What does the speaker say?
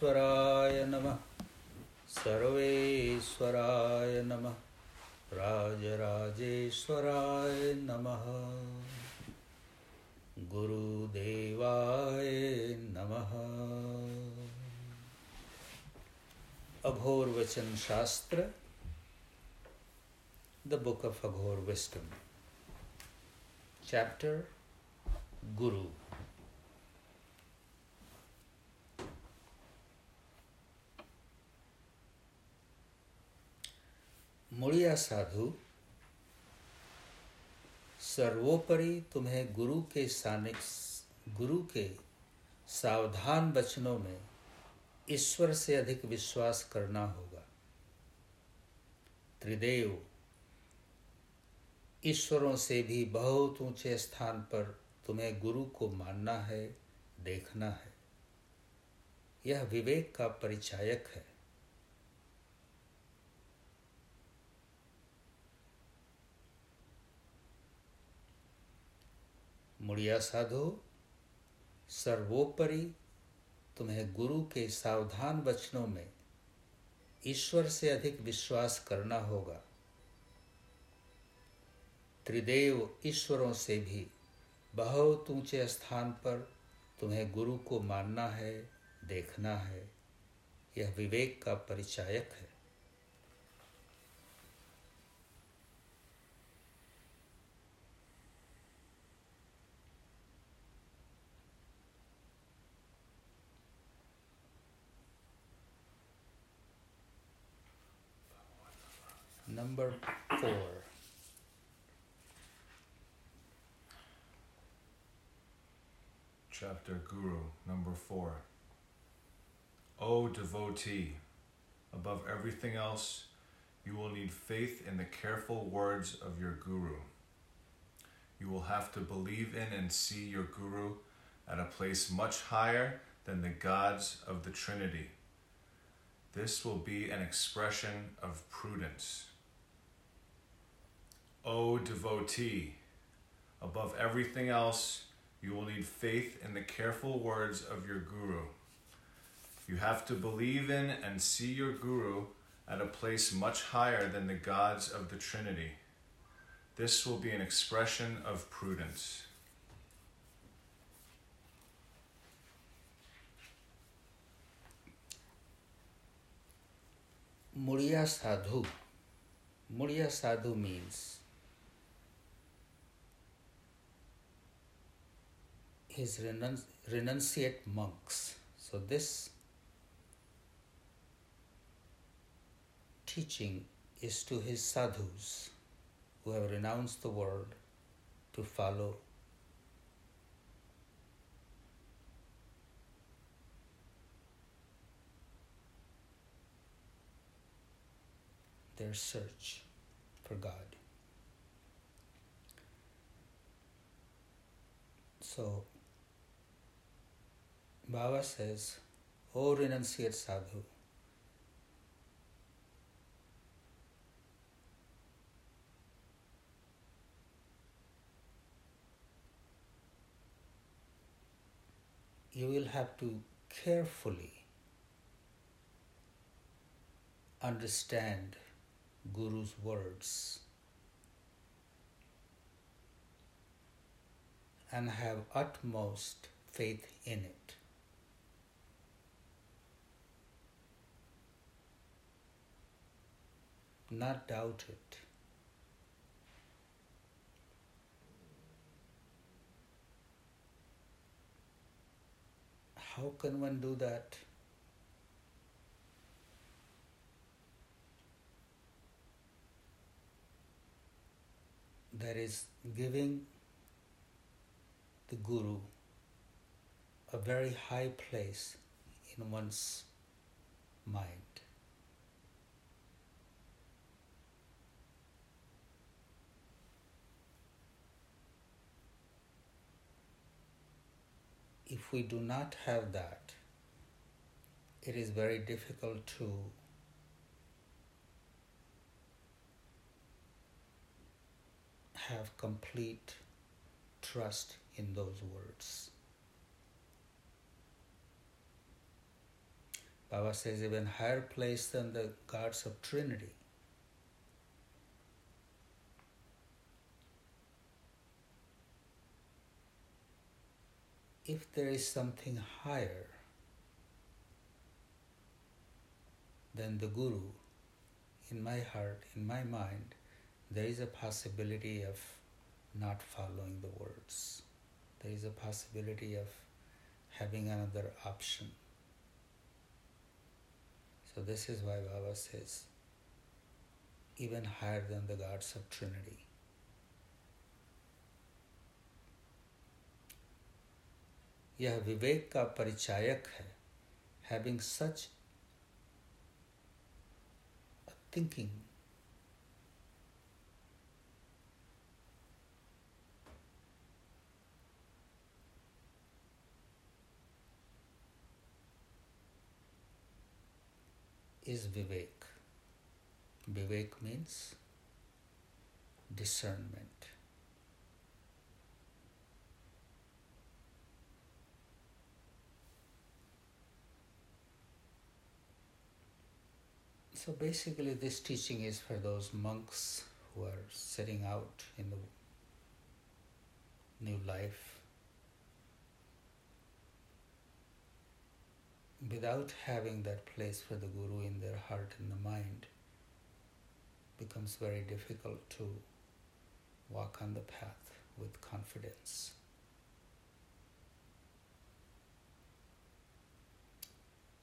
सर्वेश्वराय नमः। सर्वेश्वराय नमः। राजराजेश्वराय नमः। गुरुदेवाय नमः। Aghor Shastra the book of Aghor wisdom. Chapter, guru. मुड़िया साधु, सर्वोपरि तुम्हें गुरु के सानिक, गुरु के सावधान वचनों में ईश्वर से अधिक विश्वास करना होगा। त्रिदेव, ईश्वरों से भी बहुत ऊँचे स्थान पर तुम्हें गुरु को मानना है, देखना है। यह विवेक का परिचायक है। मुड़िया साधो, सर्वोपरि तुम्हें गुरु के सावधान वचनों में ईश्वर से अधिक विश्वास करना होगा। त्रिदेव ईश्वरों से भी बहुत ऊँचे स्थान पर तुम्हें गुरु को मानना है, देखना है। यह विवेक का परिचायक है। Number four. Chapter Guru, number four. O devotee, above everything else, you will need faith in the careful words of your Guru. You will have to believe in and see your Guru at a place much higher than the gods of the Trinity. This will be an expression of prudence. O devotee, above everything else, you will need faith in the careful words of your Guru. You have to believe in and see your Guru at a place much higher than the gods of the Trinity. This will be an expression of prudence. Murya Sadhu. Murya Sadhu means his renunci- renunciate monks. So this teaching is to his sadhus who have renounced the world to follow their search for God. So, Baba says, O renunciate sadhu, you will have to carefully understand Guru's words and have utmost faith in it. Not doubt it. How can one do that? That is giving the Guru a very high place in one's mind. If we do not have that, it is very difficult to have complete trust in those words. Baba says even higher place than the gods of Trinity. If there is something higher than the Guru, in my heart, in my mind, there is a possibility of not following the words. There is a possibility of having another option. So, this is why Baba says, even higher than the gods of Trinity. यह विवेक का परिचायक है। Having such thinking is vivek vivek means discernment So basically, this teaching is for those monks who are setting out in the new life without having that place for the Guru in their heart and the mind, becomes very difficult to walk on the path with confidence.